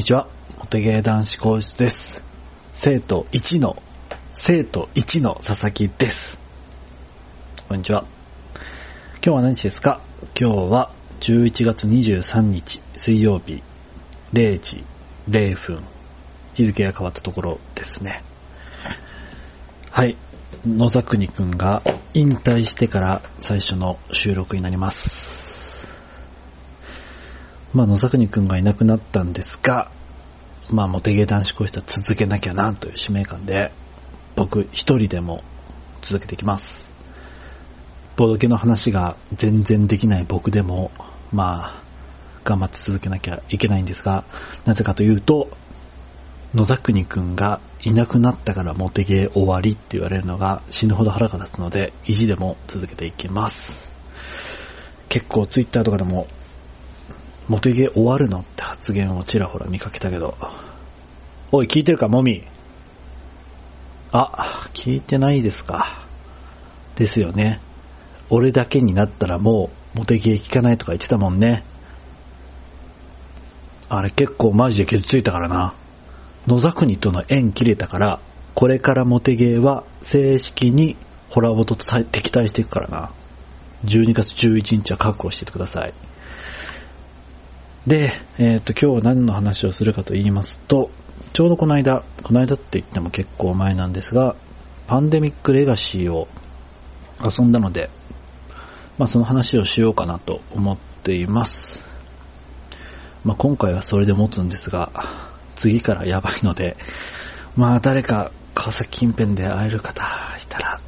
こんにちは。モテゲー男子講室です。生徒1の、生徒1の佐々木です。こんにちは。今日は何日ですか？今日は11月23日水曜日0時0分日付が変わったところですね。はい。野沢国くんが引退してから最初の収録になります。まあ野沢国くんがいなくなったんですが、まあモテゲー男子講師は続けなきゃなという使命感で、僕一人でも続けていきます。ボド系の話が全然できない僕でも、まあ、頑張って続けなきゃいけないんですが、なぜかというと、野沢国くんがいなくなったからモテゲー終わりって言われるのが死ぬほど腹が立つので、意地でも続けていきます。結構ツイッターとかでも、モテゲ終わるの？って発言をちらほら見かけたけど、おい、聞いてるか、もみ。あ、聞いてないですか？ですよね。俺だけになったらもう、モテゲ聞かないとか言ってたもんね。あれ結構マジで傷ついたからな。野沢国との縁切れたから、これからモテゲーは正式にホラボトと敵対していくからな。12月11日は確保しててください。で、えっ、と、今日は何の話をするかと言いますと、ちょうどこの間、この間って言っても結構前なんですが、パンデミックレガシーを遊んだので、まあその話をしようかなと思っています。まあ今回はそれで持つんですが、次からやばいので、まあ誰か川崎近辺で会える方いたら、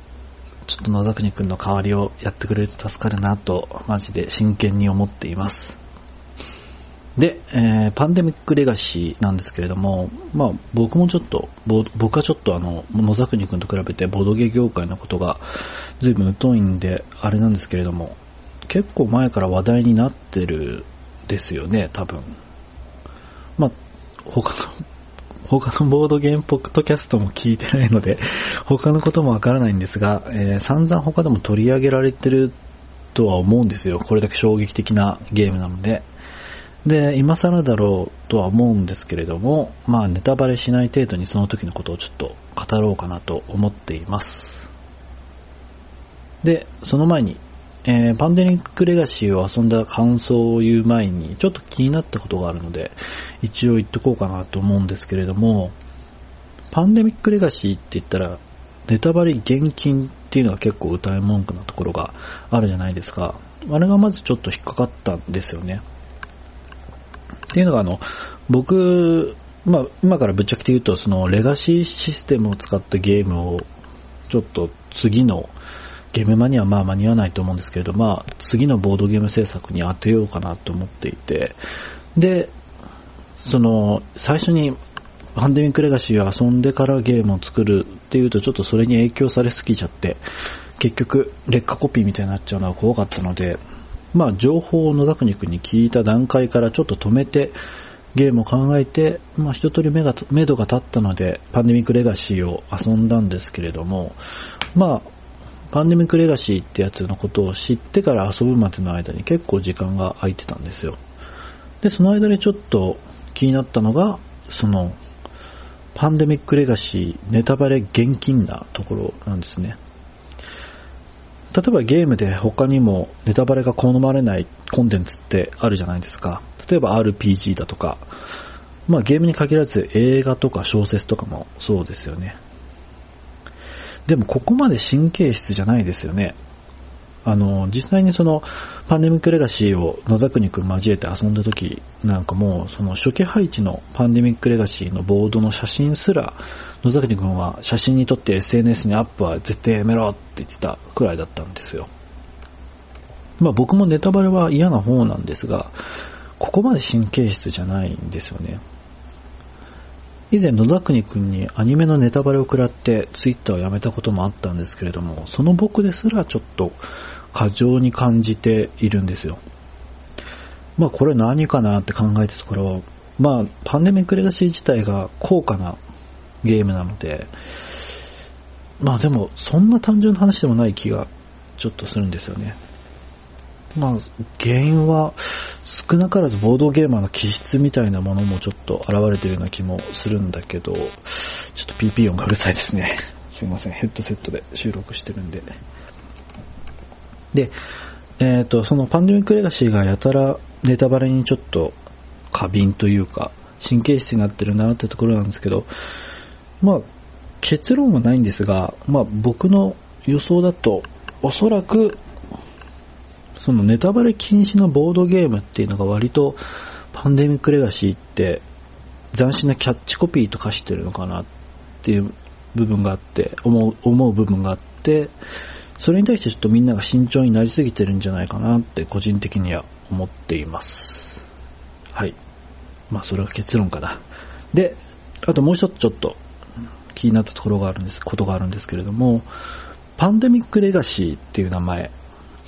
ちょっと野沢国くんの代わりをやってくれると助かるなと、マジで真剣に思っています。で、えー、パンデミックレガシーなんですけれども、まあ僕もちょっと、僕はちょっとあの、野沢国くんと比べてボドゲ業界のことが随分疎いんで、あれなんですけれども、結構前から話題になってるですよね、多分。まあ、他の、他のボードゲームポッドキャストも聞いてないので、他のこともわからないんですが、えー、散々他でも取り上げられてるとは思うんですよ。これだけ衝撃的なゲームなので。で、今更だろうとは思うんですけれども、まあネタバレしない程度にその時のことをちょっと語ろうかなと思っています。で、その前に、えー、パンデミックレガシーを遊んだ感想を言う前に、ちょっと気になったことがあるので、一応言っとこうかなと思うんですけれども、パンデミックレガシーって言ったら、ネタバレ厳禁っていうのが結構歌い文句なところがあるじゃないですか。あれがまずちょっと引っかかったんですよね。っていうのがあの、僕、まあ、今からぶっちゃけて言うと、その、レガシーシステムを使ったゲームを、ちょっと次の、ゲームマにはまあ間に合わないと思うんですけれど、まあ、次のボードゲーム制作に当てようかなと思っていて、で、その、最初に、パンデミックレガシーを遊んでからゲームを作るっていうと、ちょっとそれに影響されすぎちゃって、結局、劣化コピーみたいになっちゃうのは怖かったので、まあ、情報を野田国に聞いた段階からちょっと止めて、ゲームを考えて、まあ、一通り目が、目処が立ったので、パンデミックレガシーを遊んだんですけれども、まあ、パンデミックレガシーってやつのことを知ってから遊ぶまでの間に結構時間が空いてたんですよ。で、その間にちょっと気になったのが、その、パンデミックレガシーネタバレ厳禁なところなんですね。例えばゲームで他にもネタバレが好まれないコンテンツってあるじゃないですか。例えば RPG だとか、まあゲームに限らず映画とか小説とかもそうですよね。でもここまで神経質じゃないですよね。あの、実際にその、パンデミックレガシーを野沢国くん交えて遊んだ時なんかも、その初期配置のパンデミックレガシーのボードの写真すら、野沢国くんは写真に撮って SNS にアップは絶対やめろって言ってたくらいだったんですよ。まあ僕もネタバレは嫌な方なんですが、ここまで神経質じゃないんですよね。以前野田国くんにアニメのネタバレを食らってツイッターをやめたこともあったんですけれども、その僕ですらちょっと過剰に感じているんですよ。まあこれ何かなって考えたところ、まあパンデミックレガシー自体が高価なゲームなので、まあでもそんな単純な話でもない気がちょっとするんですよね。まあ、原因は少なからずボードゲーマーの気質みたいなものもちょっと現れてるような気もするんだけど、ちょっと PP 音がうるさいですね。すいません、ヘッドセットで収録してるんで。で、えっ、ー、と、そのパンデミックレガシーがやたらネタバレにちょっと過敏というか、神経質になってるなってところなんですけど、まあ、結論はないんですが、まあ僕の予想だと、おそらくそのネタバレ禁止のボードゲームっていうのが割とパンデミックレガシーって斬新なキャッチコピーと化してるのかなっていう部分があって、思う、思う部分があって、それに対してちょっとみんなが慎重になりすぎてるんじゃないかなって個人的には思っています。はい。まあそれが結論かな。で、あともう一つちょっと気になったところがあるんです、ことがあるんですけれども、パンデミックレガシーっていう名前、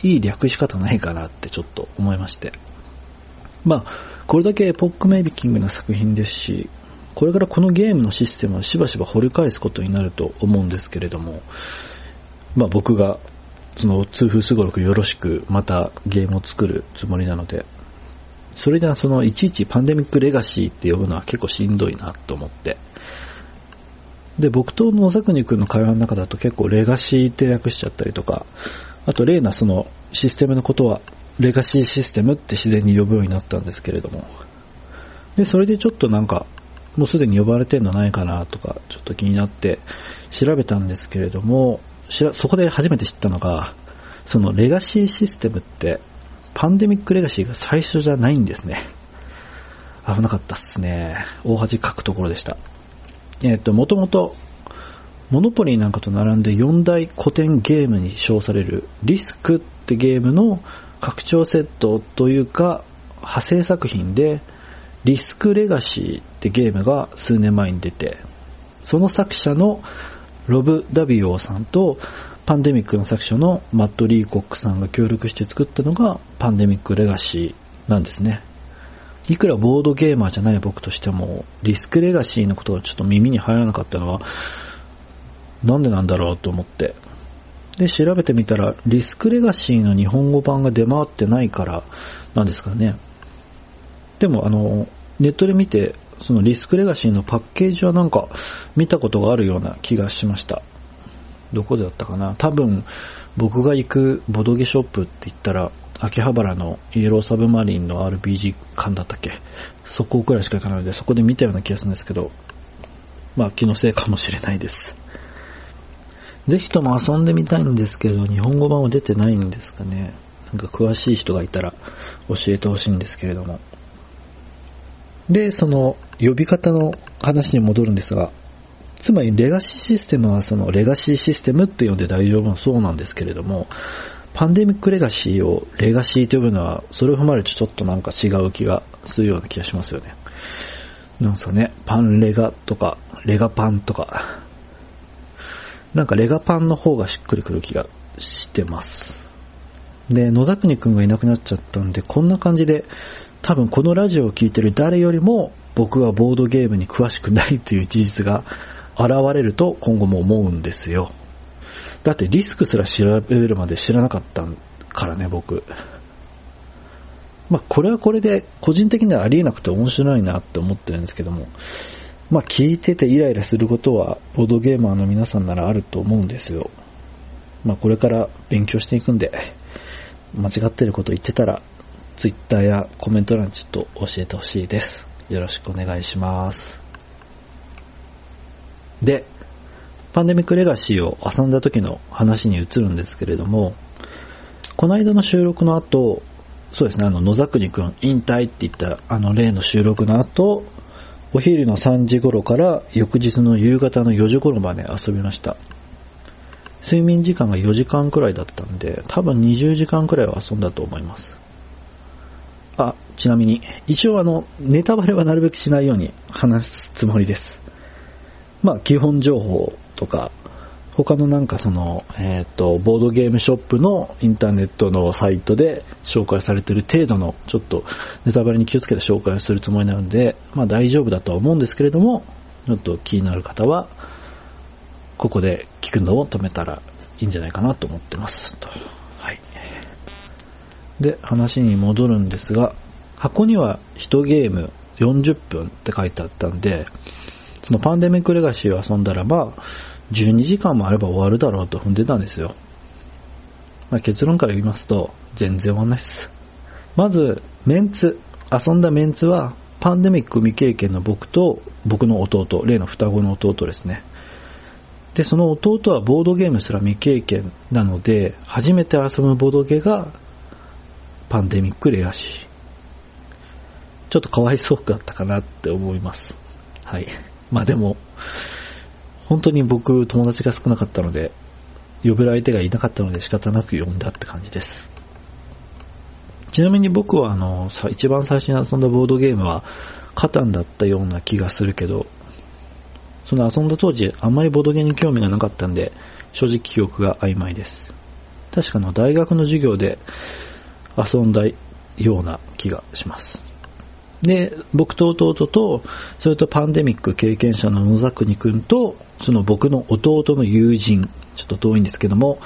いい略し方ないかなってちょっと思いまして。まあ、これだけエポックメイビキングな作品ですし、これからこのゲームのシステムをしばしば掘り返すことになると思うんですけれども、まあ僕が、その通風すごろくよろしくまたゲームを作るつもりなので、それではそのいちいちパンデミックレガシーって呼ぶのは結構しんどいなと思って。で、僕と野崎国君の会話の中だと結構レガシーって略しちゃったりとか、あと例なそのシステムのことはレガシーシステムって自然に呼ぶようになったんですけれども。で、それでちょっとなんか、もうすでに呼ばれてんのないかなとか、ちょっと気になって調べたんですけれども、そこで初めて知ったのが、そのレガシーシステムって、パンデミックレガシーが最初じゃないんですね。危なかったっすね。大恥かくところでした。えっ、ー、と、もともとモノポリーなんかと並んで4大古典ゲームに称されるリスクってゲームの拡張セットというか派生作品でリスクレガシーってゲームが数年前に出てその作者のロブ・ダビオーさんとパンデミックの作者のマット・リーコックさんが協力して作ったのがパンデミックレガシーなんですね。いくらボードゲーマーじゃない僕としても、リスクレガシーのことがちょっと耳に入らなかったのは、なんでなんだろうと思って。で、調べてみたら、リスクレガシーの日本語版が出回ってないからなんですかね。でも、あの、ネットで見て、そのリスクレガシーのパッケージはなんか見たことがあるような気がしました。どこでだったかな多分、僕が行くボドゲショップって言ったら、秋葉原のイエローサブマリンの RPG 館だったっけそこくらいしか行かないので、そこで見たような気がするんですけど、まあ気のせいかもしれないです。ぜひとも遊んでみたいんですけど、日本語版は出てないんですかね。なんか詳しい人がいたら教えてほしいんですけれども。で、その呼び方の話に戻るんですが、つまりレガシーシステムはそのレガシーシステムって呼んで大丈夫そうなんですけれども、パンデミックレガシーをレガシーと呼ぶのは、それを踏まえるとちょっとなんか違う気がするような気がしますよね。なんすかね、パンレガとか、レガパンとか、なんかレガパンの方がしっくりくる気がしてます。で、野田国くんがいなくなっちゃったんで、こんな感じで、多分このラジオを聴いてる誰よりも、僕はボードゲームに詳しくないという事実が現れると今後も思うんですよ。だってリスクすら調べるまで知らなかったからね、僕。まあ、これはこれで個人的にはありえなくて面白いなって思ってるんですけども、まあ聞いててイライラすることは、ボードゲーマーの皆さんならあると思うんですよ。まあこれから勉強していくんで、間違ってること言ってたら、ツイッターやコメント欄ちょっと教えてほしいです。よろしくお願いします。で、パンデミックレガシーを遊んだ時の話に移るんですけれども、この間の収録の後、そうですね、あの、野崎くん引退って言ったあの例の収録の後、お昼の3時頃から翌日の夕方の4時頃まで遊びました。睡眠時間が4時間くらいだったんで、多分20時間くらいは遊んだと思います。あ、ちなみに、一応あの、ネタバレはなるべくしないように話すつもりです。まあ、基本情報とか、他のなんかその、えっ、ー、と、ボードゲームショップのインターネットのサイトで紹介されている程度の、ちょっとネタバレに気をつけて紹介をするつもりなので、まあ大丈夫だとは思うんですけれども、ちょっと気になる方は、ここで聞くのを止めたらいいんじゃないかなと思ってます。とはい。で、話に戻るんですが、箱には1ゲーム40分って書いてあったんで、そのパンデミックレガシーを遊んだらば、12時間もあれば終わるだろうと踏んでたんですよ。まあ、結論から言いますと、全然終わんないっす。まず、メンツ、遊んだメンツは、パンデミック未経験の僕と、僕の弟、例の双子の弟ですね。で、その弟はボードゲームすら未経験なので、初めて遊ぶボードゲが、パンデミックレガシー。ちょっとかわいそうだったかなって思います。はい。まあでも、本当に僕友達が少なかったので、呼べる相手がいなかったので仕方なく呼んだって感じです。ちなみに僕はあの、一番最初に遊んだボードゲームは、カタンだったような気がするけど、その遊んだ当時、あんまりボードゲームに興味がなかったんで、正直記憶が曖昧です。確かの大学の授業で遊んだような気がします。で、僕と弟と、それとパンデミック経験者の野沢国くんと、その僕の弟の友人、ちょっと遠いんですけども、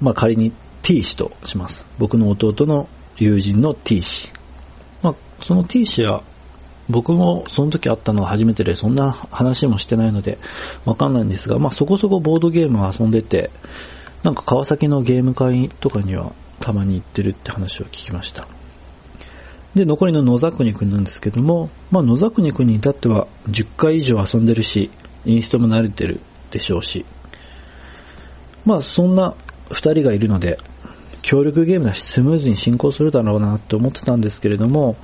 まあ仮に T 氏とします。僕の弟の友人の T 氏。まあ、その T 氏は、僕もその時会ったのは初めてで、そんな話もしてないので、わかんないんですが、まあそこそこボードゲームを遊んでて、なんか川崎のゲーム会とかにはたまに行ってるって話を聞きました。で、残りの野沢国くんなんですけども、まあ野沢国くんに至っては10回以上遊んでるし、インストも慣れてるでしょうし、まあそんな2人がいるので、協力ゲームだしスムーズに進行するだろうなって思ってたんですけれども、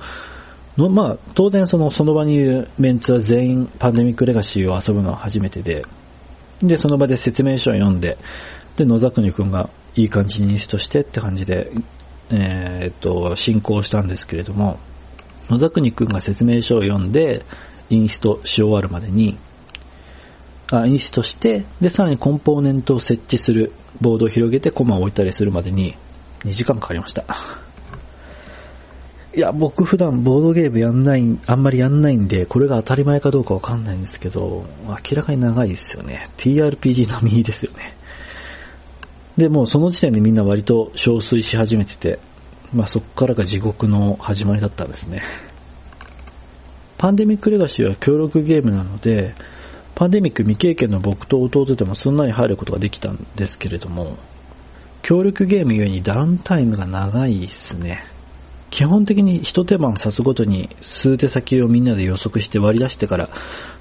のまあ、当然その、その場にいるメンツは全員パンデミックレガシーを遊ぶのは初めてで、で、その場で説明書を読んで、で、野沢国くんがいい感じにインストしてって感じで、えー、っと、進行したんですけれども、野沢国くんが説明書を読んで、インストし終わるまでに、あ、インストして、で、さらにコンポーネントを設置する、ボードを広げてコマを置いたりするまでに、2時間かかりました。いや、僕普段ボードゲームやんない、あんまりやんないんで、これが当たり前かどうかわかんないんですけど、明らかに長いですよね。TRPG 並みですよね。で、もその時点でみんな割と憔悴し始めてて、まあそっからが地獄の始まりだったんですね。パンデミックレガシーは協力ゲームなので、パンデミック未経験の僕と弟でもすんなり入ることができたんですけれども、協力ゲームゆえにダウンタイムが長いですね。基本的に一手間指すごとに数手先をみんなで予測して割り出してから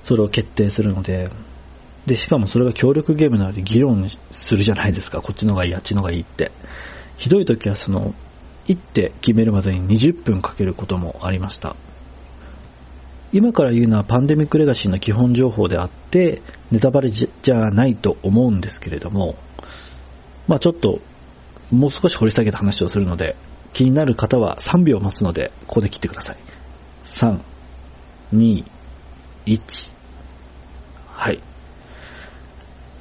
それを決定するので、で、しかもそれが協力ゲームなので議論するじゃないですか。こっちの方がいい、あっちの方がいいって。ひどい時はその、一手決めるまでに20分かけることもありました。今から言うのはパンデミックレガシーの基本情報であって、ネタバレじゃないと思うんですけれども、まあちょっと、もう少し掘り下げた話をするので、気になる方は3秒待つので、ここで切ってください。3、2、1。はい。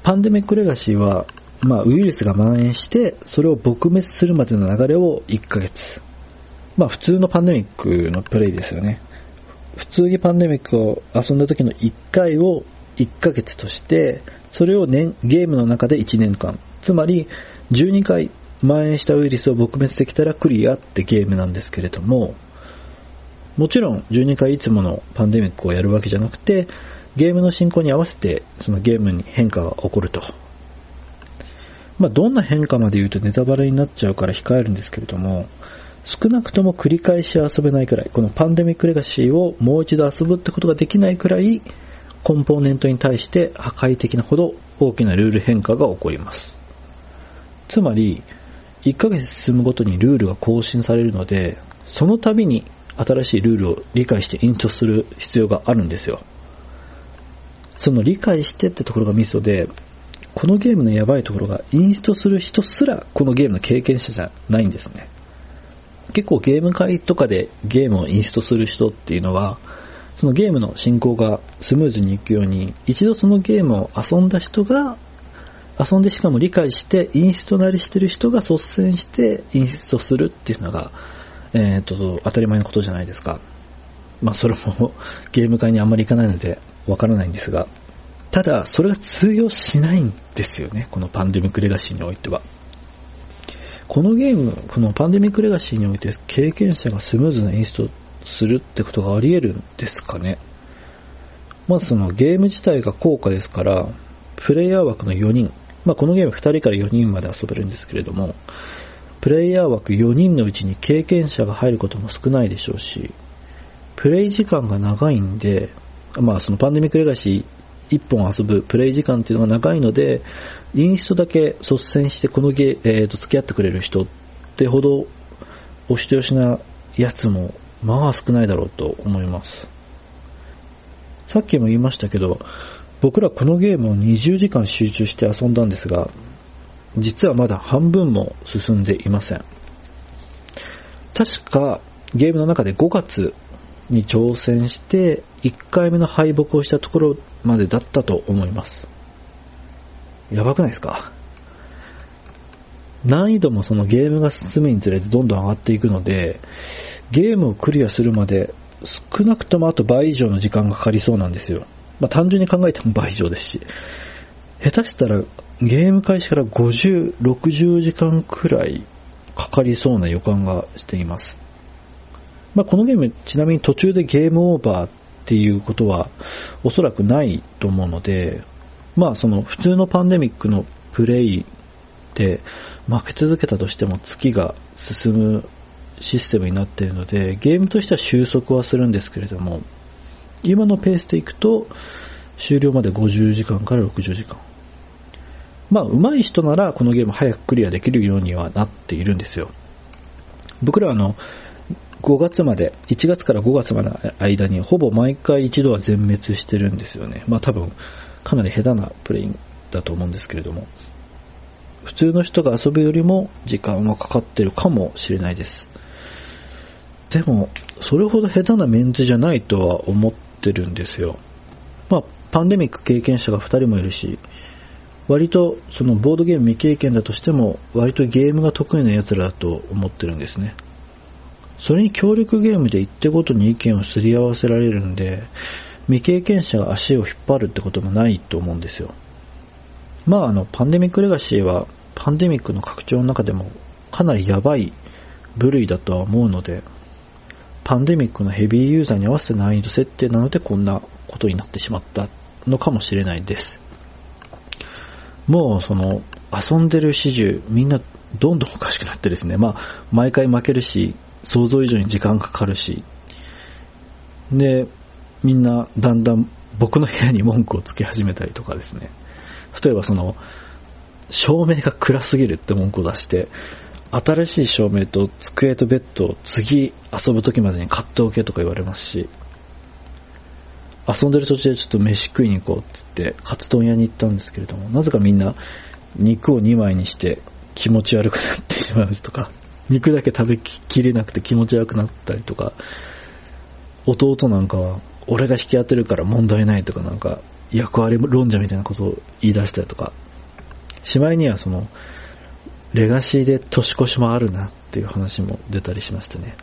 パンデミックレガシーは、まあウイルスが蔓延して、それを撲滅するまでの流れを1ヶ月。まあ普通のパンデミックのプレイですよね。普通にパンデミックを遊んだ時の1回を1ヶ月として、それを年、ゲームの中で1年間。つまり、12回蔓延したウイルスを撲滅できたらクリアってゲームなんですけれども、もちろん12回いつものパンデミックをやるわけじゃなくて、ゲームの進行に合わせてそのゲームに変化が起こると。まあ、どんな変化まで言うとネタバレになっちゃうから控えるんですけれども、少なくとも繰り返し遊べないくらい、このパンデミックレガシーをもう一度遊ぶってことができないくらい、コンポーネントに対して破壊的なほど大きなルール変化が起こります。つまり、1ヶ月進むごとにルールが更新されるので、その度に新しいルールを理解してイントする必要があるんですよ。その理解してってところがミソで、このゲームのやばいところが、インストする人すらこのゲームの経験者じゃないんですね。結構ゲーム会とかでゲームをインストする人っていうのは、そのゲームの進行がスムーズにいくように、一度そのゲームを遊んだ人が、遊んでしかも理解して、インストなりしてる人が率先してインストするっていうのが、えっ、ー、と、当たり前のことじゃないですか。まあそれも ゲーム会にあんまり行かないのでわからないんですが、ただ、それが通用しないんですよね。このパンデミックレガシーにおいては。このゲーム、このパンデミックレガシーにおいて経験者がスムーズな演出をするってことがあり得るんですかね。まずそのゲーム自体が高価ですから、プレイヤー枠の4人、まあこのゲーム2人から4人まで遊べるんですけれども、プレイヤー枠4人のうちに経験者が入ることも少ないでしょうし、プレイ時間が長いんで、まあそのパンデミックレガシー1本遊ぶプレイ時間っていうのが長いので、インストだけ率先してこのゲー、えー、と付き合ってくれる人ってほどお人よしなやつもまあ少ないだろうと思います。さっきも言いましたけど、僕らこのゲームを20時間集中して遊んだんですが、実はまだ半分も進んでいません。確かゲームの中で5月に挑戦して1回目の敗北をしたところまでだったと思います。やばくないですか？難易度もそのゲームが進むにつれてどんどん上がっていくので、ゲームをクリアするまで少なくともあと倍以上の時間がかかりそうなんですよ。まあ単純に考えても倍以上ですし。下手したらゲーム開始から50、60時間くらいかかりそうな予感がしています。まあこのゲームちなみに途中でゲームオーバーっていうことはおそらくないと思うので、まあその普通のパンデミックのプレイで負け続けたとしても月が進むシステムになっているので、ゲームとしては収束はするんですけれども、今のペースでいくと、終了まで50時間から60時間。まあ、上手い人ならこのゲーム早くクリアできるようにはなっているんですよ。僕らあの、5月まで、1月から5月までの間にほぼ毎回一度は全滅してるんですよね。まあ多分、かなり下手なプレイだと思うんですけれども。普通の人が遊ぶよりも時間はかかってるかもしれないです。でも、それほど下手なメンツじゃないとは思ってるんですよ。まあ、パンデミック経験者が2人もいるし、割とそのボードゲーム未経験だとしても、割とゲームが得意な奴らだと思ってるんですね。それに協力ゲームで一手ごとに意見をすり合わせられるんで、未経験者が足を引っ張るってこともないと思うんですよ。まああの、パンデミックレガシーは、パンデミックの拡張の中でもかなりやばい部類だとは思うので、パンデミックのヘビーユーザーに合わせた難易度設定なのでこんなことになってしまったのかもしれないです。もうその遊んでる始終みんなどんどんおかしくなってですね、まあ毎回負けるし、想像以上に時間かかるし、で、みんなだんだん僕の部屋に文句をつけ始めたりとかですね。例えばその、照明が暗すぎるって文句を出して、新しい照明と机とベッドを次遊ぶ時までに買っておけとか言われますし、遊んでる途中でちょっと飯食いに行こうって言って、カツ丼屋に行ったんですけれども、なぜかみんな肉を2枚にして気持ち悪くなってしまうとか、肉だけ食べきれなくて気持ち悪くなったりとか、弟なんかは、俺が引き当てるから問題ないとかなんか、役割論者みたいなことを言い出したりとか、しまいにはその、レガシーで年越しもあるなっていう話も出たりしましたね。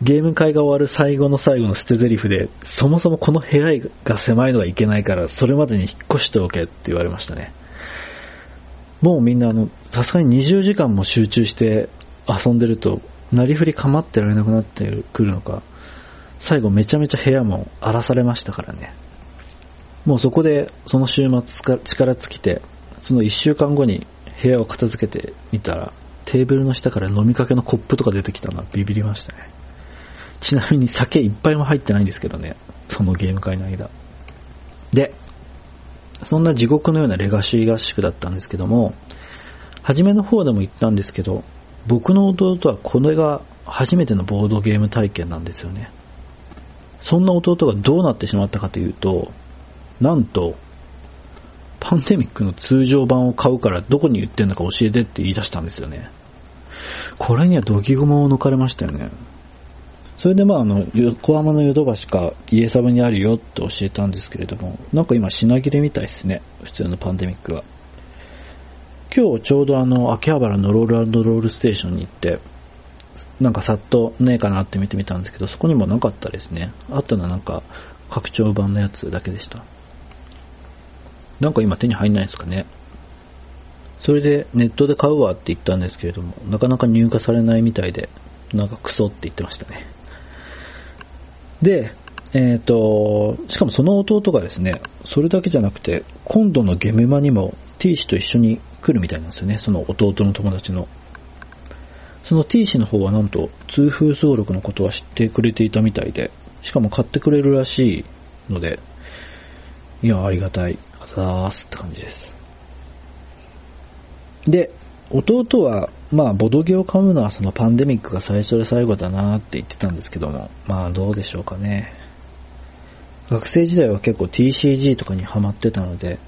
ゲーム会が終わる最後の最後の捨て台詞で、そもそもこの部屋が狭いのはいけないから、それまでに引っ越しておけって言われましたね。もうみんなあの、さすがに20時間も集中して遊んでると、なりふり構ってられなくなってくるのか、最後めちゃめちゃ部屋も荒らされましたからね。もうそこで、その週末力尽きて、その1週間後に部屋を片付けてみたら、テーブルの下から飲みかけのコップとか出てきたのはビビりましたね。ちなみに酒いっぱいも入ってないんですけどね。そのゲーム会の間。で、そんな地獄のようなレガシー合宿だったんですけども、初めの方でも言ったんですけど、僕の弟はこれが初めてのボードゲーム体験なんですよね。そんな弟がどうなってしまったかというと、なんと、パンデミックの通常版を買うからどこに売ってんのか教えてって言い出したんですよね。これにはドキゴマを抜かれましたよね。それでまああの、横浜のヨドバシか家サブにあるよって教えたんですけれども、なんか今品切れみたいですね。普通のパンデミックは。今日ちょうどあの、秋葉原のロールロールステーションに行って、なんかさっとねえかなって見てみたんですけど、そこにもなかったですね。あったのはなんか、拡張版のやつだけでした。なんか今手に入んないですかね。それでネットで買うわって言ったんですけれども、なかなか入荷されないみたいで、なんかクソって言ってましたね。で、えっ、ー、と、しかもその弟がですね、それだけじゃなくて、今度のゲメマにも T 氏と一緒に来るみたいなんですよね、その弟の友達の。その T 氏の方はなんと、通風登録のことは知ってくれていたみたいで、しかも買ってくれるらしいので、いや、ありがたい。あざーすって感じです。で、弟は、まあ、ボドゲを買うのはそのパンデミックが最初で最後だなって言ってたんですけども、まあ、どうでしょうかね。学生時代は結構 TCG とかにハマってたので、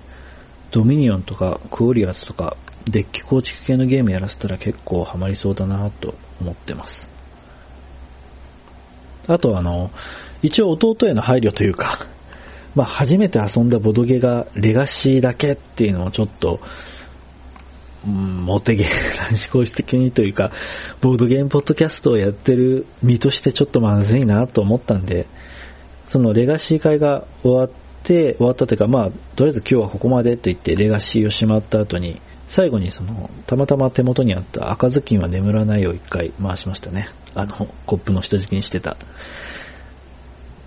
ドミニオンとかクオリアスとかデッキ構築系のゲームやらせたら結構ハマりそうだなと思ってます。あとあの、一応弟への配慮というか、まあ初めて遊んだボドゲがレガシーだけっていうのをちょっと、うん、モテゲー男子公式的にというか、ボードゲームポッドキャストをやってる身としてちょっとまずいなと思ったんで、そのレガシー会が終わって、終わったというか、まあ、とりあえず今日はここまでと言ってレガシーをしまった後に、最後にその、たまたま手元にあった赤ずきんは眠らないを一回回しましたね。あの、コップの下敷きにしてた。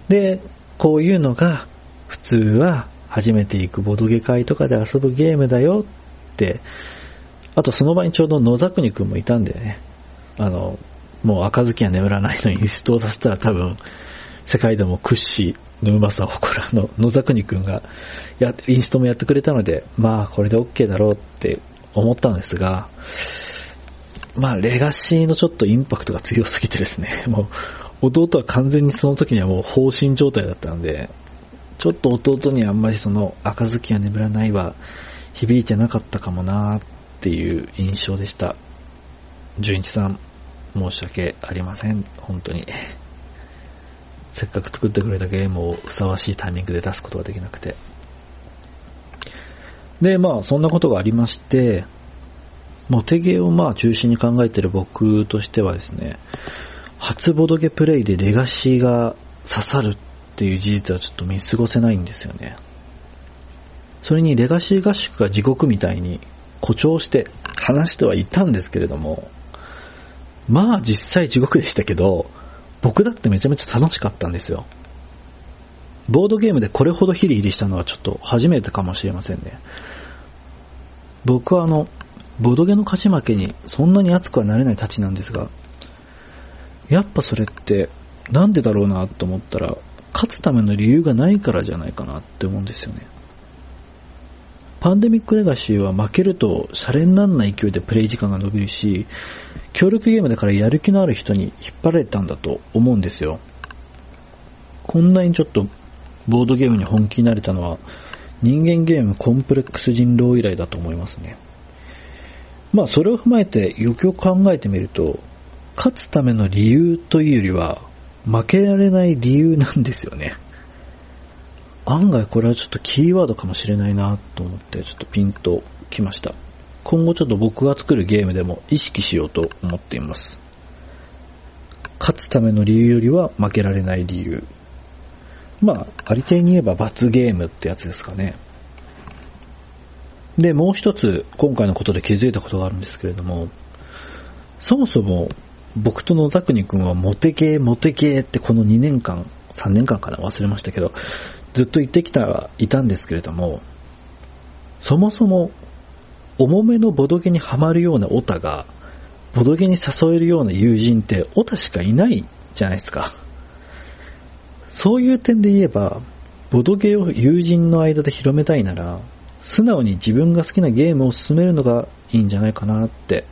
で、こういうのが、普通は初めて行くボドゲ会とかで遊ぶゲームだよって、あとその場にちょうど野沢国くんもいたんでね、あの、もう赤ずきんは眠らないのにインストをさせたら多分、世界でも屈指のうまさを誇るあの野沢国くんがや、インストもやってくれたので、まあこれで OK だろうって思ったんですが、まあ、レガシーのちょっとインパクトが強すぎてですね、もう、弟は完全にその時にはもう放心状態だったんで、ちょっと弟にあんまりその赤ずきは眠らないは響いてなかったかもなーっっていう印象でした。純一さん、申し訳ありません。本当に。せっかく作ってくれたゲームをふさわしいタイミングで出すことができなくて。で、まあ、そんなことがありまして、モテゲーをまあ中心に考えてる僕としてはですね、初ボドゲプレイでレガシーが刺さるっていう事実はちょっと見過ごせないんですよね。それにレガシー合宿が地獄みたいに誇張して話してはいたんですけれども、まあ実際地獄でしたけど、僕だってめちゃめちゃ楽しかったんですよ。ボードゲームでこれほどヒリヒリしたのはちょっと初めてかもしれませんね。僕はあの、ボドゲの勝ち負けにそんなに熱くはなれないたちなんですが、やっぱそれってなんでだろうなと思ったら、勝つための理由がないからじゃないかなって思うんですよね。パンデミックレガシーは負けるとシャレになんない勢いでプレイ時間が伸びるし、協力ゲームだからやる気のある人に引っ張られたんだと思うんですよ。こんなにちょっとボードゲームに本気になれたのは人間ゲームコンプレックス人狼以来だと思いますね。まあそれを踏まえてよくよく考えてみると、勝つための理由というよりは、負けられない理由なんですよね。案外これはちょっとキーワードかもしれないなと思ってちょっとピンときました。今後ちょっと僕が作るゲームでも意識しようと思っています。勝つための理由よりは負けられない理由。まあ、ありていに言えば罰ゲームってやつですかね。で、もう一つ今回のことで気づいたことがあるんですけれども、そもそも僕と野沢国くんはモテゲーモテゲーってこの2年間、3年間かな忘れましたけど、ずっと言ってきたはいたんですけれども、そもそも重めのボドゲにはまるようなオタが、ボドゲに誘えるような友人ってオタしかいないじゃないですか。そういう点で言えば、ボドゲを友人の間で広めたいなら、素直に自分が好きなゲームを進めるのがいいんじゃないかなって、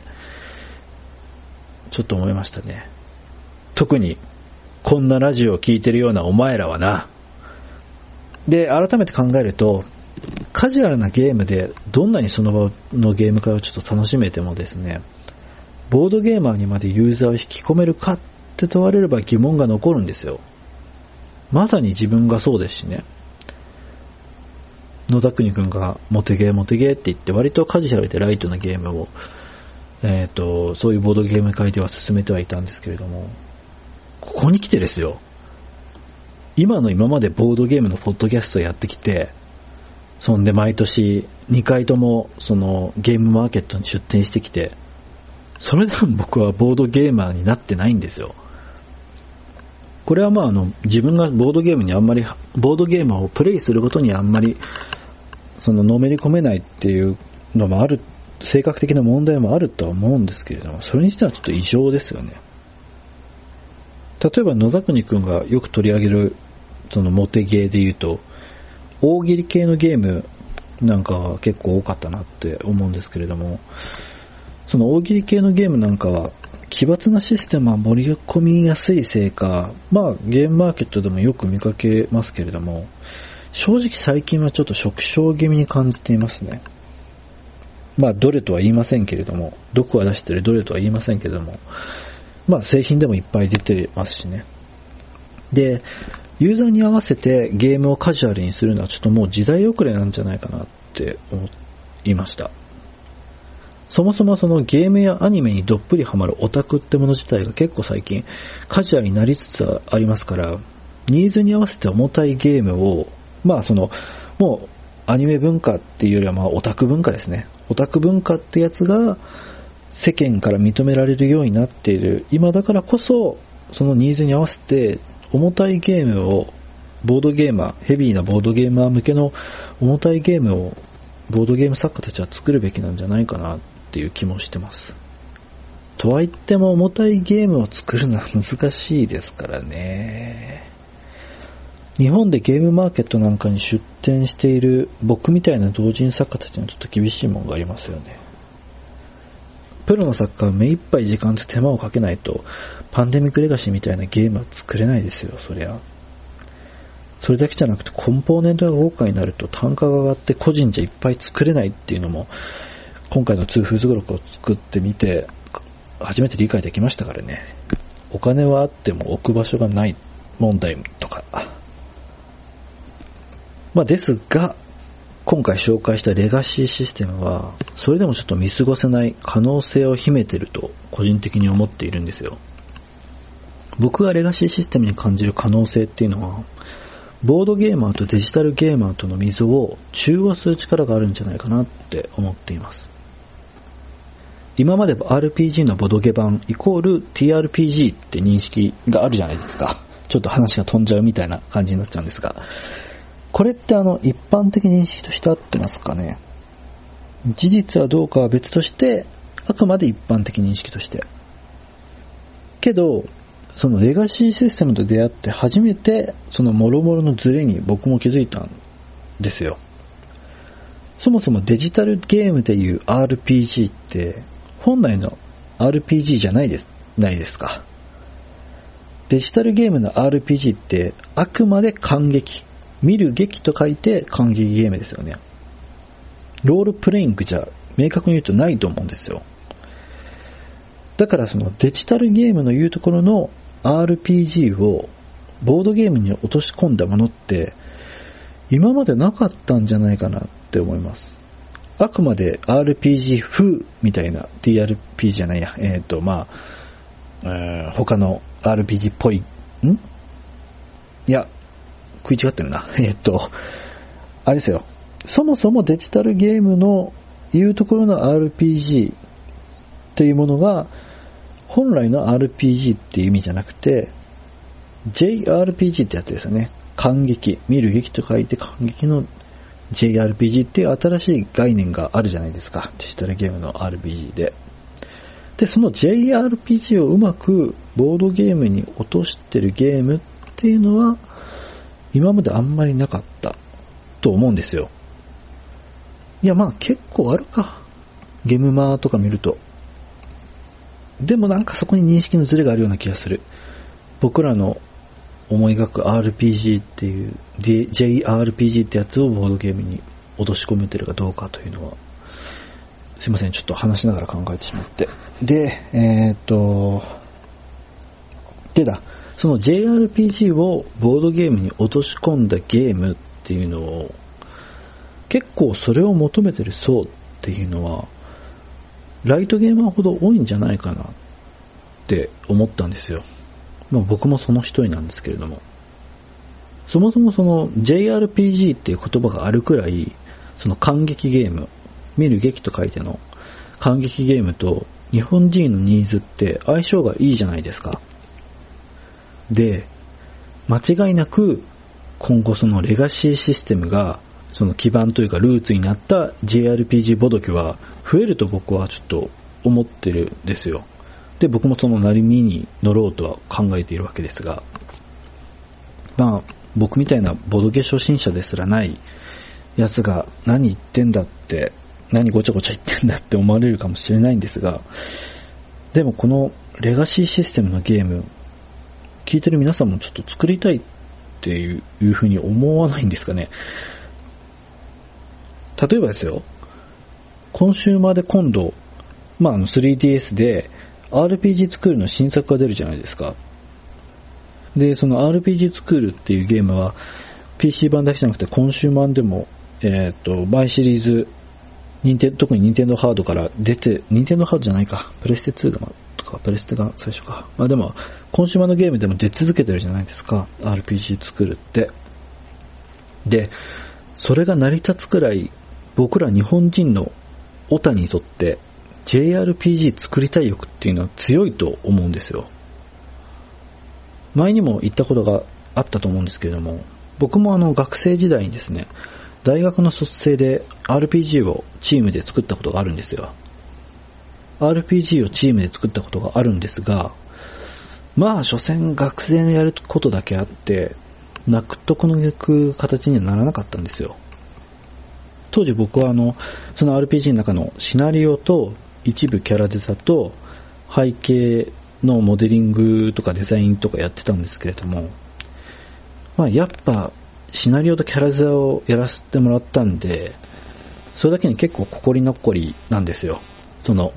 ちょっと思いましたね。特に、こんなラジオを聴いてるようなお前らはな。で、改めて考えると、カジュアルなゲームでどんなにその場のゲーム会をちょっと楽しめてもですね、ボードゲーマーにまでユーザーを引き込めるかって問われれば疑問が残るんですよ。まさに自分がそうですしね。野田国くんがモテゲーモテゲーって言って割とカジュアルでライトなゲームを、えっ、ー、と、そういうボードゲーム会では進めてはいたんですけれども、ここに来てですよ。今の今までボードゲームのポッドキャストやってきて、そんで毎年2回ともそのゲームマーケットに出店してきて、それでも僕はボードゲーマーになってないんですよ。これはまああの、自分がボードゲームにあんまり、ボードゲームをプレイすることにあんまり、そののめり込めないっていうのもある、性格的な問題もあるとは思うんですけれども、それにしてはちょっと異常ですよね。例えば野沢国くんがよく取り上げる、そのモテゲーで言うと、大喜利系のゲームなんかは結構多かったなって思うんですけれども、その大喜利系のゲームなんかは、奇抜なシステムは盛り込みやすいせいか、まあゲームマーケットでもよく見かけますけれども、正直最近はちょっと縮小気味に感じていますね。まあどれとは言いませんけれども、どこが出してるどれとは言いませんけれども、まあ製品でもいっぱい出てますしね。で、ユーザーに合わせてゲームをカジュアルにするのはちょっともう時代遅れなんじゃないかなって思いました。そもそもそのゲームやアニメにどっぷりハマるオタクってもの自体が結構最近カジュアルになりつつありますから、ニーズに合わせて重たいゲームを、まあその、もうアニメ文化っていうよりはまあオタク文化ですね。オタク文化ってやつが世間から認められるようになっている今だからこそ、そのニーズに合わせて重たいゲームを、ボードゲーマー、ヘビーなボードゲーマー向けの重たいゲームを、ボードゲーム作家たちは作るべきなんじゃないかなっていう気もしてます。とは言っても重たいゲームを作るのは難しいですからね。日本でゲームマーケットなんかに出展している僕みたいな同人作家たちにとって厳しいもんがありますよね。プロの作家は目いっぱい時間と手間をかけないと、パンデミックレガシーみたいなゲームは作れないですよ、そりゃ。それだけじゃなくてコンポーネントが豪華になると単価が上がって個人じゃいっぱい作れないっていうのも、今回のツーフーズ語録を作ってみて、初めて理解できましたからね。お金はあっても置く場所がない問題とか。まあですが、今回紹介したレガシーシステムは、それでもちょっと見過ごせない可能性を秘めてると個人的に思っているんですよ。僕がレガシーシステムに感じる可能性っていうのは、ボードゲーマーとデジタルゲーマーとの溝を中和する力があるんじゃないかなって思っています。今まで RPG のボドゲ版イコール TRPG って認識があるじゃないですか。ちょっと話が飛んじゃうみたいな感じになっちゃうんですが。これってあの、一般的認識として合ってますかね？事実はどうかは別として、あくまで一般的認識として。けど、そのレガシーシステムと出会って初めて、その諸々のズレに僕も気づいたんですよ。そもそもデジタルゲームでいう RPG って、本来の RPG じゃないです、ないですか。デジタルゲームの RPG ってあくまで感激、見る劇と書いて感激ゲームですよね。ロールプレイングじゃ明確に言うとないと思うんですよ。だからそのデジタルゲームの言うところの RPG をボードゲームに落とし込んだものって今までなかったんじゃないかなって思います。あくまで RPG 風みたいな TRP じゃないや、えっ、ー、と、まあ、えー、他の RPG っぽい、ん？いや、食い違ってるな。えっと、あれですよ。そもそもデジタルゲームの言うところの RPG っていうものが、本来の RPG っていう意味じゃなくて、JRPG ってやつですよね。感激。見る劇と書いて感激の JRPG っていう新しい概念があるじゃないですか。デジタルゲームの RPG で。で、その JRPG をうまくボードゲームに落としてるゲームっていうのは、今まであんまりなかったと思うんですよ。いや、まあ結構あるか。ゲームマーとか見ると。でもなんかそこに認識のズレがあるような気がする。僕らの思い描く RPG っていう、JRPG ってやつをボードゲームに落とし込めてるかどうかというのは、すいません、ちょっと話しながら考えてしまって。で、えー、っと、でだ、その JRPG をボードゲームに落とし込んだゲームっていうのを、結構それを求めてる層っていうのは、ライトゲーマーほど多いんじゃないかなって思ったんですよ。まあ僕もその一人なんですけれども。そもそもその JRPG っていう言葉があるくらい、その感激ゲーム、見る劇と書いての感激ゲームと日本人のニーズって相性がいいじゃないですか。で、間違いなく今後そのレガシーシステムがその基盤というかルーツになった JRPG ボドキは増えると僕はちょっと思ってるんですよ。で、僕もその成り身に乗ろうとは考えているわけですが、まあ、僕みたいなボドゲ初心者ですらないやつが何言ってんだって、何ごちゃごちゃ言ってんだって思われるかもしれないんですが、でもこのレガシーシステムのゲーム、聞いてる皆さんもちょっと作りたいっていういうふうに思わないんですかね。例えばですよ、今週まで今度、まあ、あの 3DS で RPG 作るの新作が出るじゃないですか。で、その RPG 作るっていうゲームは PC 版だけじゃなくて今週版でも、えっ、と、毎シリーズ、ニンテ特に任天堂ハードから出て、任天堂ハードじゃないか、プレステ2だとか、プレステが最初か。まあでも、今週版のゲームでも出続けてるじゃないですか、RPG 作るって。で、それが成り立つくらい僕ら日本人のオタにとって JRPG 作りたい欲っていうのは強いと思うんですよ。前にも言ったことがあったと思うんですけれども、僕もあの学生時代にですね、大学の卒生で RPG をチームで作ったことがあるんですよ。RPG をチームで作ったことがあるんですが、まあ、所詮学生のやることだけあって、納得のいく形にはならなかったんですよ。当時僕はあの、その RPG の中のシナリオと一部キャラデザと背景のモデリングとかデザインとかやってたんですけれども、まあやっぱシナリオとキャラデザをやらせてもらったんで、それだけに結構心残りなんですよ。その、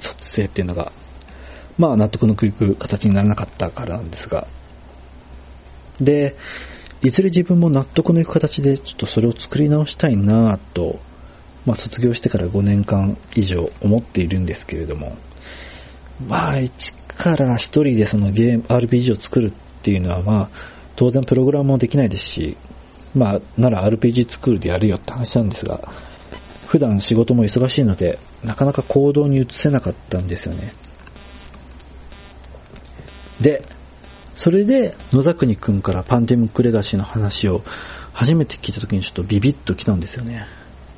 卒生っていうのが。まあ納得のいく形にならなかったからなんですが。で、いずれ自分も納得のいく形でちょっとそれを作り直したいなぁと、まあ卒業してから5年間以上思っているんですけれども、まあ一から一人でそのゲーム、RPG を作るっていうのはまあ当然プログラムもできないですし、まあなら RPG 作るでやるよって話なんですが、普段仕事も忙しいので、なかなか行動に移せなかったんですよね。で、それで、野田国くんからパンデミックレガシーの話を初めて聞いた時にちょっとビビッと来たんですよね。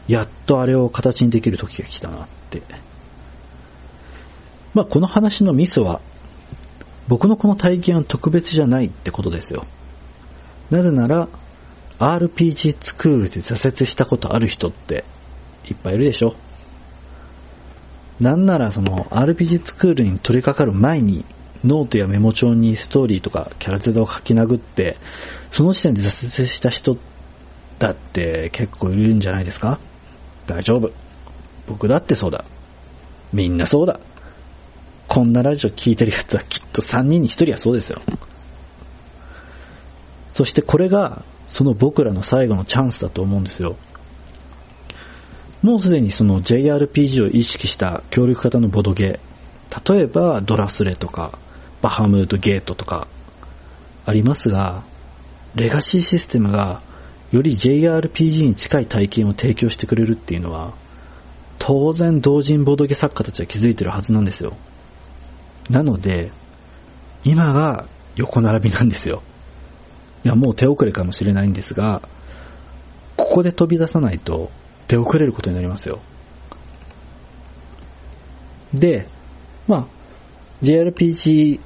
やっとあれを形にできる時が来たなって。まあ、この話のミソは、僕のこの体験は特別じゃないってことですよ。なぜなら、RPG スクールで挫折したことある人っていっぱいいるでしょなんならその RPG スクールに取り掛かる前にノートやメモ帳にストーリーとかキャラデザを書き殴って、その時点で挫折した人だって結構いるんじゃないですか大丈夫。僕だってそうだ。みんなそうだ。こんなラジオ聞いてるやつはきっと3人に1人はそうですよ。そしてこれが、その僕らの最後のチャンスだと思うんですよ。もうすでにその JRPG を意識した協力型のボドゲ、例えばドラスレとか、バハムートゲートとかありますが、レガシーシステムがより JRPG に近い体験を提供してくれるっていうのは、当然同人ボードゲ作家たちは気づいてるはずなんですよ。なので、今が横並びなんですよ。いや、もう手遅れかもしれないんですが、ここで飛び出さないと手遅れることになりますよ。で、まあ、JRPG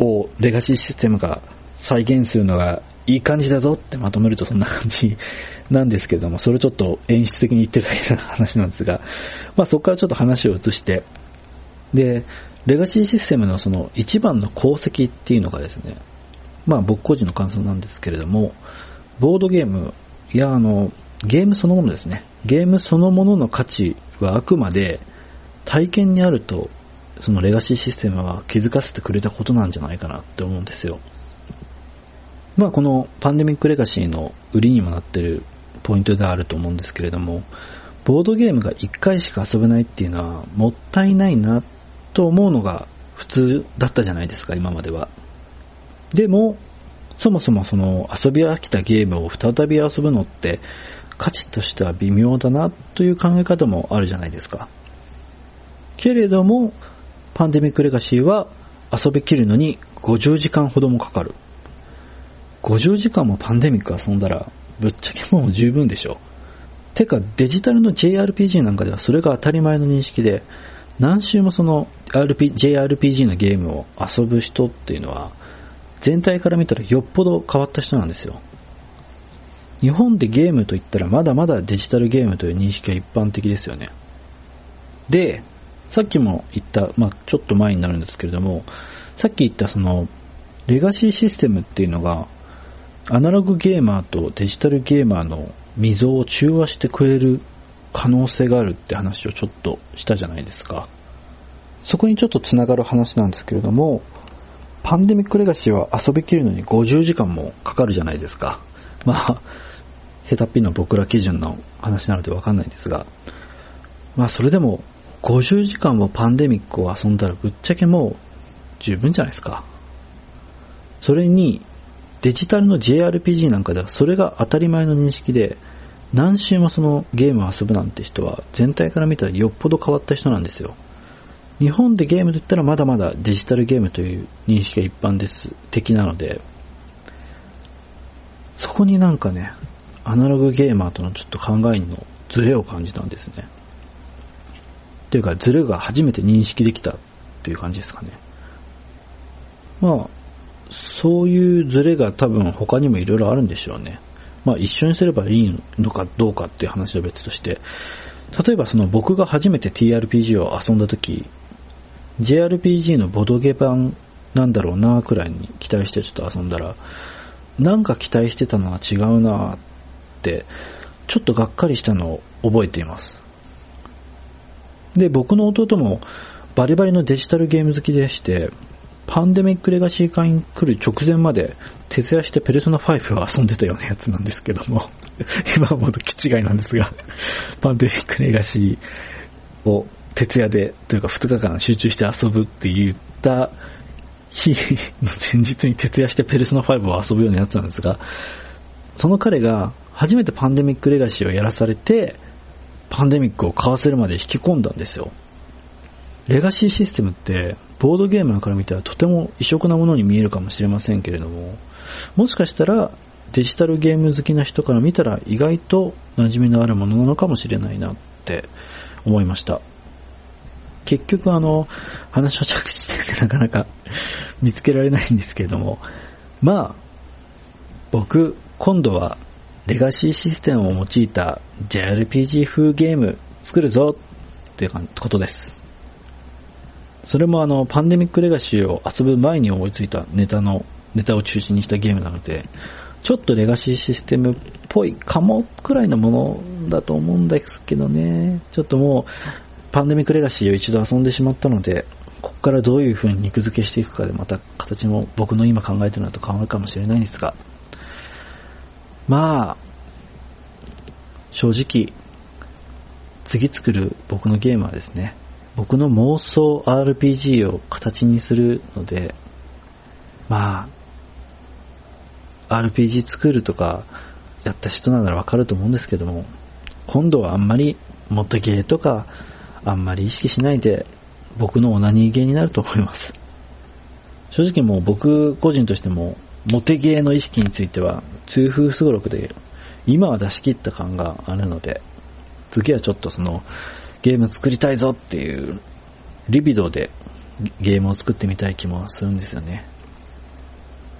をレガシーシステムが再現するのがいい感じだぞってまとめるとそんな感じ なんですけども、それちょっと演出的に言ってるだけの話なんですが、まあそこからちょっと話を移して、で、レガシーシステムのその一番の功績っていうのがですね、まあ僕個人の感想なんですけれども、ボードゲーム、いやあの、ゲームそのものですね。ゲームそのものの価値はあくまで体験にあると、そのレガシーシステムは気づかせてくれたことなんじゃないかなって思うんですよ。まあこのパンデミックレガシーの売りにもなってるポイントであると思うんですけれども、ボードゲームが1回しか遊べないっていうのはもったいないなと思うのが普通だったじゃないですか、今までは。でも、そもそもその遊び飽きたゲームを再び遊ぶのって価値としては微妙だなという考え方もあるじゃないですか。けれども、パンデミックレガシーは遊びきるのに50時間ほどもかかる。50時間もパンデミック遊んだら、ぶっちゃけもう十分でしょ。てか、デジタルの JRPG なんかではそれが当たり前の認識で、何週もその RP JRPG のゲームを遊ぶ人っていうのは、全体から見たらよっぽど変わった人なんですよ。日本でゲームといったらまだまだデジタルゲームという認識は一般的ですよね。で、さっきも言った、まあちょっと前になるんですけれども、さっき言ったその、レガシーシステムっていうのが、アナログゲーマーとデジタルゲーマーの溝を中和してくれる可能性があるって話をちょっとしたじゃないですか。そこにちょっと繋がる話なんですけれども、パンデミックレガシーは遊びきるのに50時間もかかるじゃないですか。まあ、下手っぴな僕ら基準の話なのでわかんないんですが、まあそれでも50時間もパンデミックを遊んだらぶっちゃけもう十分じゃないですか。それにデジタルの JRPG なんかではそれが当たり前の認識で何週もそのゲームを遊ぶなんて人は全体から見たらよっぽど変わった人なんですよ。日本でゲームと言ったらまだまだデジタルゲームという認識が一般です、的なので、そこになんかね、アナログゲーマーとのちょっと考えのズレを感じたんですね。っていうか、ズレが初めて認識できたっていう感じですかね。まあ、そういうズレが多分他にも色々あるんでしょうね。まあ一緒にすればいいのかどうかっていう話は別として、例えばその僕が初めて TRPG を遊んだ時、JRPG のボドゲ版なんだろうなくらいに期待してちょっと遊んだら、なんか期待してたのは違うなっ、ちょっとがっかりしたのを覚えています。で、僕の弟もバリバリのデジタルゲーム好きでして、パンデミックレガシー会に来る直前まで、徹夜してペルソナ5を遊んでたようなやつなんですけども、今はもっと気違いなんですが、パンデミックレガシーを徹夜で、というか2日間集中して遊ぶって言った日の前日に徹夜してペルソナ5を遊ぶようなやつなんですが、その彼が初めてパンデミックレガシーをやらされて、パンデミックを買わせるまで引き込んだんですよ。レガシーシステムって、ボードゲーマーから見たらとても異色なものに見えるかもしれませんけれども、もしかしたらデジタルゲーム好きな人から見たら意外と馴染みのあるものなのかもしれないなって思いました。結局あの、話の着地点がなかなか 見つけられないんですけれども、まあ、僕、今度はレガシーシステムを用いた JRPG 風ゲーム作るぞっていうことです。それもあの、パンデミックレガシーを遊ぶ前に思いついたネタの、ネタを中心にしたゲームなので、ちょっとレガシーシステムっぽいかもくらいのものだと思うんですけどね。ちょっともう、パンデミックレガシーを一度遊んでしまったので、ここからどういう風に肉付けしていくかでまた形も僕の今考えてるのと変わるかもしれないんですが、まあ、正直、次作る僕のゲームはですね、僕の妄想 RPG を形にするので、まあ、RPG 作るとかやった人ならわかると思うんですけども、今度はあんまり元ゲーとかあんまり意識しないで僕のオナニーゲーになると思います。正直もう僕個人としてもモテゲーの意識については、痛風すごろくで、今は出し切った感があるので、次はちょっとその、ゲーム作りたいぞっていう、リビドでゲームを作ってみたい気もするんですよね。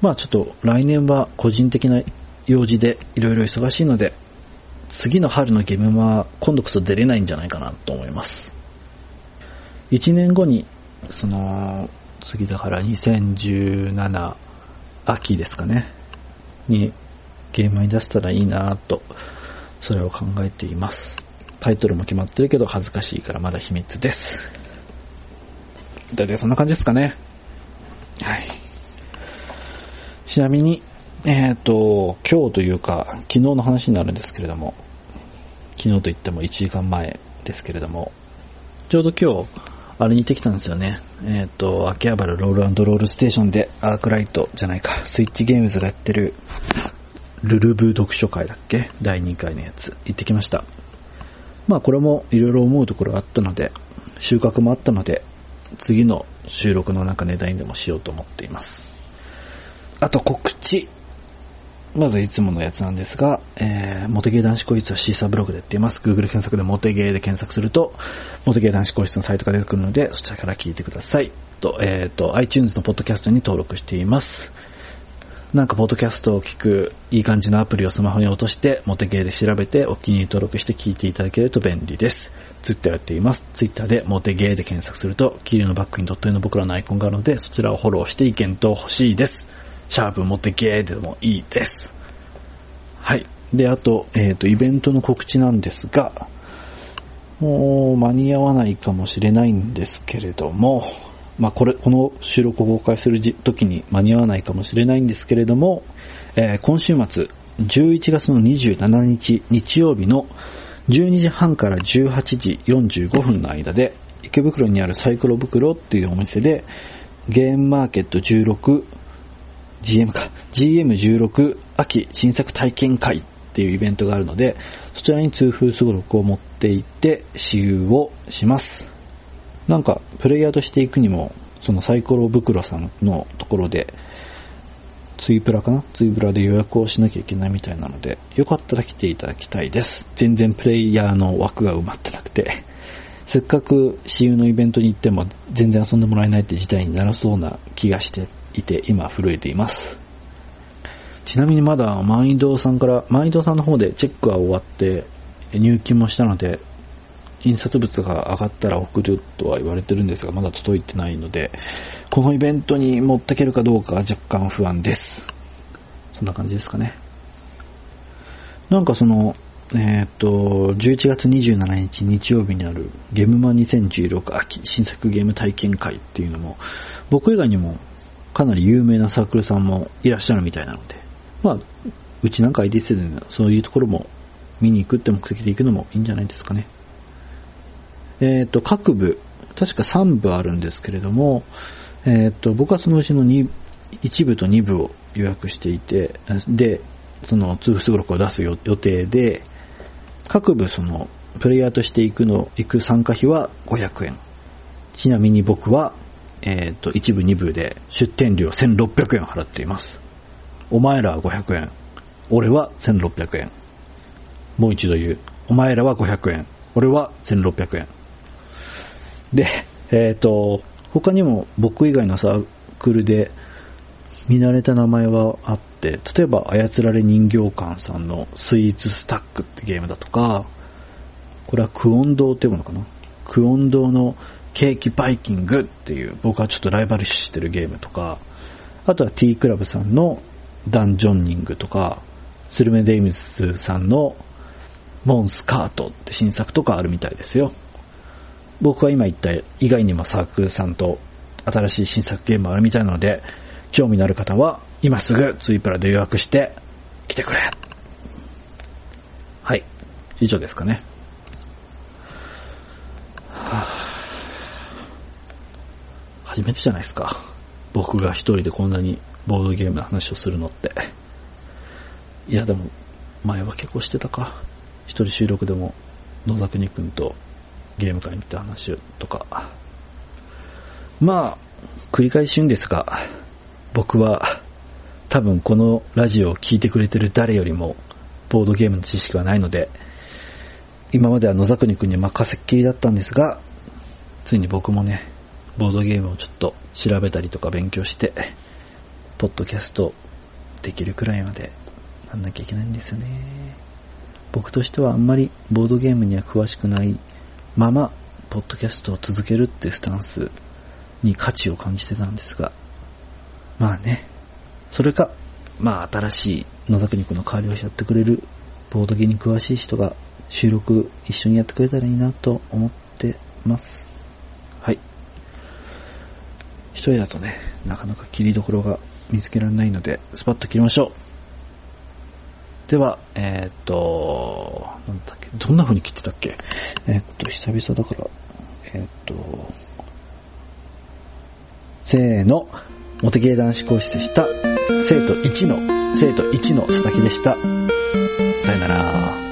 まあちょっと来年は個人的な用事でいろいろ忙しいので、次の春のゲームは今度こそ出れないんじゃないかなと思います。1年後に、その、次だから2017秋ですかね、にゲームに出せたらいいなと、それを考えています。タイトルも決まってるけど恥ずかしいからまだ秘密です。だいたいそんな感じですかね。はい。ちなみに、えっ、ー、と、今日というか、昨日の話になるんですけれども、昨日といっても1時間前ですけれども、ちょうど今日、あれに行ってきたんですよね。えっ、ー、と、秋葉原ロールロールステーションでアークライトじゃないか、スイッチゲームズがやってるルルブ読書会だっけ？第2回のやつ行ってきました。まあこれもいろいろ思うところがあったので、収穫もあったので、次の収録の中ネタにでもしようと思っています。あと告知。まずいつものやつなんですが、えー、モテゲー男子校室はシーサーブログでやっています。Google 検索でモテゲーで検索すると、モテゲー男子校室のサイトが出てくるので、そちらから聞いてください。と、えっ、ー、と、iTunes のポッドキャストに登録しています。なんかポッドキャストを聞くいい感じのアプリをスマホに落として、モテゲーで調べてお気に入り登録して聞いていただけると便利です。ツイッターやっています。ツイッターでモテゲーで検索すると、黄色のバックにドット絵の僕らのアイコンがあるので、そちらをフォローして意見と欲しいです。シャープモテゲーでもいいです。はい。で、あと、えっ、ー、と、イベントの告知なんですが、もう間に合わないかもしれないんですけれども、まあ、これ、この収録を公開する時に間に合わないかもしれないんですけれども、えー、今週末、11月の27日日曜日の12時半から18時45分の間で、池袋にあるサイクロ袋っていうお店で、ゲームマーケット16、GM か、GM16 秋新作体験会っていうイベントがあるので、そちらに通風すごろくを持って行って私有をします。なんか、プレイヤーとして行くにも、そのサイコロ袋さんのところで、ツイプラかな？ツイプラで予約をしなきゃいけないみたいなので、よかったら来ていただきたいです。全然プレイヤーの枠が埋まってなくて、せっかく私有のイベントに行っても全然遊んでもらえないって事態にならそうな気がしていて、今震えています。ちなみにまだ万移動さんから、万移動さんの方でチェックは終わって入金もしたので、印刷物が上がったら送るとは言われてるんですが、まだ届いてないので、このイベントに持ってけるかどうかは若干不安です。そんな感じですかね。なんかその、えっ、と、11月27日日曜日にあるゲームマ2016秋新作ゲーム体験会っていうのも、僕以外にもかなり有名なサークルさんもいらっしゃるみたいなので、まあ、うちなんか IDC でそういうところも見に行くって目的で行くのもいいんじゃないですかね。えっ、ー、と、各部、確か3部あるんですけれども、えっ、ー、と、僕はそのうちの2、1部と2部を予約していて、で、その通付録を出す予定で、各部その、プレイヤーとして行くの、行く参加費は500円。ちなみに僕は、えっ、ー、と、1部2部で出店料1600円払っています。お前らは500円。俺は1600円。もう一度言う。お前らは500円。俺は1600円。で、えっ、ー、と、他にも僕以外のサークルで見慣れた名前はあって、例えば操られ人形館さんのスイーツスタックってゲームだとか、これはクオン堂っていうのかな？クオン堂のケーキバイキングっていう僕はちょっとライバル視してるゲームとか、あとは T クラブさんのダンジョンニングとか、スルメデイムスさんのモンスカートって新作とかあるみたいですよ。僕は今言った以外にもサークルさんと新しい新作ゲームあるみたいなので、興味のある方は今すぐツイプラで予約して来てくれ。はい。以上ですかね。はあ、初めてじゃないですか。僕が一人でこんなにボードゲームの話をするのって。いやでも、前は結構してたか。一人収録でも野沢国くんとゲーム会見た話とか。まあ、繰り返し言うんですが、僕は多分このラジオを聴いてくれてる誰よりもボードゲームの知識はないので、今までは野沢国くんに任せっきりだったんですが、ついに僕もね、ボードゲームをちょっと調べたりとか勉強して、ポッドキャストできるくらいまでなんなきゃいけないんですよね。僕としてはあんまりボードゲームには詳しくないまま、ポッドキャストを続けるってスタンスに価値を感じてたんですが、まあね、それか、まあ新しい野崎肉の代わりをやってくれるボードゲームに詳しい人が収録一緒にやってくれたらいいなと思ってます。一人だとね、なかなか切りどころが見つけられないので、スパッと切りましょう。では、えー、っと、なんだっけ、どんな風に切ってたっけ？えー、っと、久々だから、えー、っと、せーの、モテゲー男子講師でした。生徒1の生徒1の佐々木でした。さよなら。